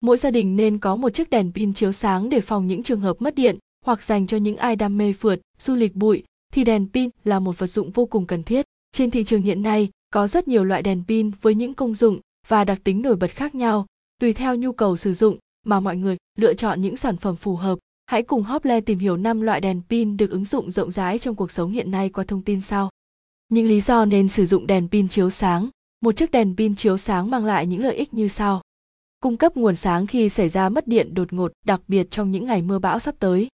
Mỗi gia đình nên có một chiếc đèn pin chiếu sáng để phòng những trường hợp mất điện hoặc dành cho những ai đam mê phượt, du lịch bụi thì đèn pin là một vật dụng vô cùng cần thiết. Trên thị trường hiện nay có rất nhiều loại đèn pin với những công dụng và đặc tính nổi bật khác nhau, tùy theo nhu cầu sử dụng mà mọi người lựa chọn những sản phẩm phù hợp. Hãy cùng Hople tìm hiểu 5 loại đèn pin được ứng dụng rộng rãi trong cuộc sống hiện nay qua thông tin sau. Những lý do nên sử dụng đèn pin chiếu sáng. Một chiếc đèn pin chiếu sáng mang lại những lợi ích như sau. Cung cấp nguồn sáng khi xảy ra mất điện đột ngột, đặc biệt trong những ngày mưa bão sắp tới.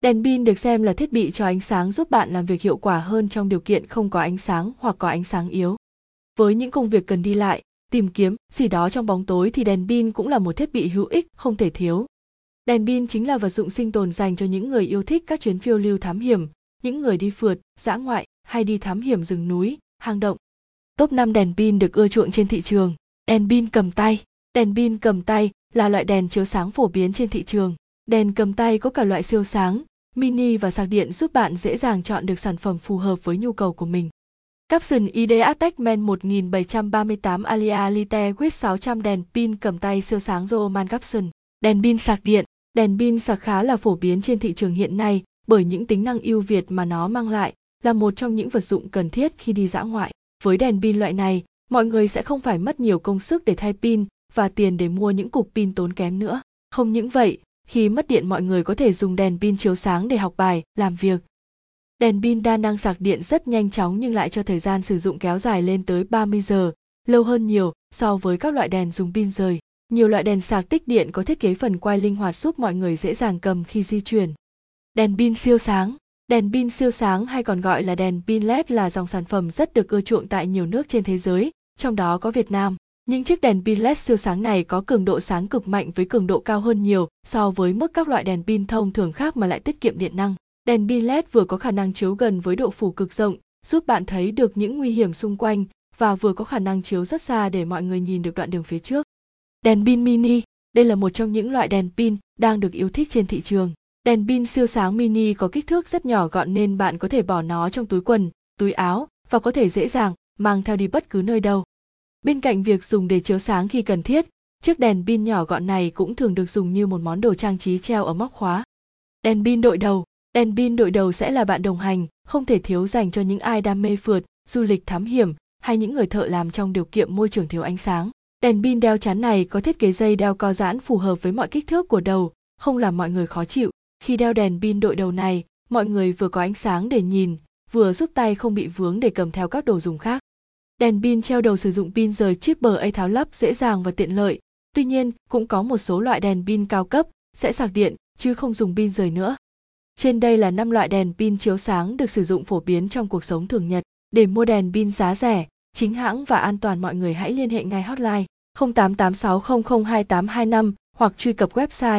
Đèn pin được xem là thiết bị cho ánh sáng giúp bạn làm việc hiệu quả hơn trong điều kiện không có ánh sáng hoặc có ánh sáng yếu. Với những công việc cần đi lại, tìm kiếm gì đó trong bóng tối thì đèn pin cũng là một thiết bị hữu ích không thể thiếu. Đèn pin chính là vật dụng sinh tồn dành cho những người yêu thích các chuyến phiêu lưu thám hiểm, những người đi phượt, dã ngoại hay đi thám hiểm rừng núi, hang động. Top 5 đèn pin được ưa chuộng trên thị trường. Đèn pin cầm tay. Đèn pin cầm tay là loại đèn chiếu sáng phổ biến trên thị trường. Đèn cầm tay có cả loại siêu sáng, mini và sạc điện giúp bạn dễ dàng chọn được sản phẩm phù hợp với nhu cầu của mình. Capson ID Aztec Men 1738 Alia Lite with 600 đèn pin cầm tay siêu sáng Roman Capson. Đèn pin sạc điện. Đèn pin sạc khá là phổ biến trên thị trường hiện nay bởi những tính năng ưu việt mà nó mang lại, là một trong những vật dụng cần thiết khi đi dã ngoại. Với đèn pin loại này, mọi người sẽ không phải mất nhiều công sức để thay pin và tiền để mua những cục pin tốn kém nữa. Không những vậy, khi mất điện mọi người có thể dùng đèn pin chiếu sáng để học bài, làm việc. Đèn pin đa năng sạc điện rất nhanh chóng nhưng lại cho thời gian sử dụng kéo dài lên tới 30 giờ, lâu hơn nhiều so với các loại đèn dùng pin rời. Nhiều loại đèn sạc tích điện có thiết kế phần quay linh hoạt giúp mọi người dễ dàng cầm khi di chuyển. Đèn pin siêu sáng Đèn pin siêu sáng hay còn gọi là đèn pin LED là dòng sản phẩm rất được ưa chuộng tại nhiều nước trên thế giới, trong đó có Việt Nam. Những chiếc đèn pin LED siêu sáng này có cường độ sáng cực mạnh với cường độ cao hơn nhiều so với mức các loại đèn pin thông thường khác mà lại tiết kiệm điện năng. Đèn pin LED vừa có khả năng chiếu gần với độ phủ cực rộng, giúp bạn thấy được những nguy hiểm xung quanh và vừa có khả năng chiếu rất xa để mọi người nhìn được đoạn đường phía trước. Đèn pin mini, đây là một trong những loại đèn pin đang được yêu thích trên thị trường. Đèn pin siêu sáng mini có kích thước rất nhỏ gọn nên bạn có thể bỏ nó trong túi quần, túi áo và có thể dễ dàng mang theo đi bất cứ nơi đâu. Bên cạnh việc dùng để chiếu sáng khi cần thiết, chiếc đèn pin nhỏ gọn này cũng thường được dùng như một món đồ trang trí treo ở móc khóa. Đèn pin đội đầu Đèn pin đội đầu sẽ là bạn đồng hành, không thể thiếu dành cho những ai đam mê phượt, du lịch thám hiểm hay những người thợ làm trong điều kiện môi trường thiếu ánh sáng. Đèn pin đeo chắn này có thiết kế dây đeo co giãn phù hợp với mọi kích thước của đầu, không làm mọi người khó chịu. Khi đeo đèn pin đội đầu này, mọi người vừa có ánh sáng để nhìn, vừa giúp tay không bị vướng để cầm theo các đồ dùng khác. Đèn pin treo đầu sử dụng pin rời chip bờ A tháo lắp dễ dàng và tiện lợi. Tuy nhiên, cũng có một số loại đèn pin cao cấp sẽ sạc điện chứ không dùng pin rời nữa. Trên đây là 5 loại đèn pin chiếu sáng được sử dụng phổ biến trong cuộc sống thường nhật. Để mua đèn pin giá rẻ, chính hãng và an toàn mọi người hãy liên hệ ngay hotline 0886002825 hoặc truy cập website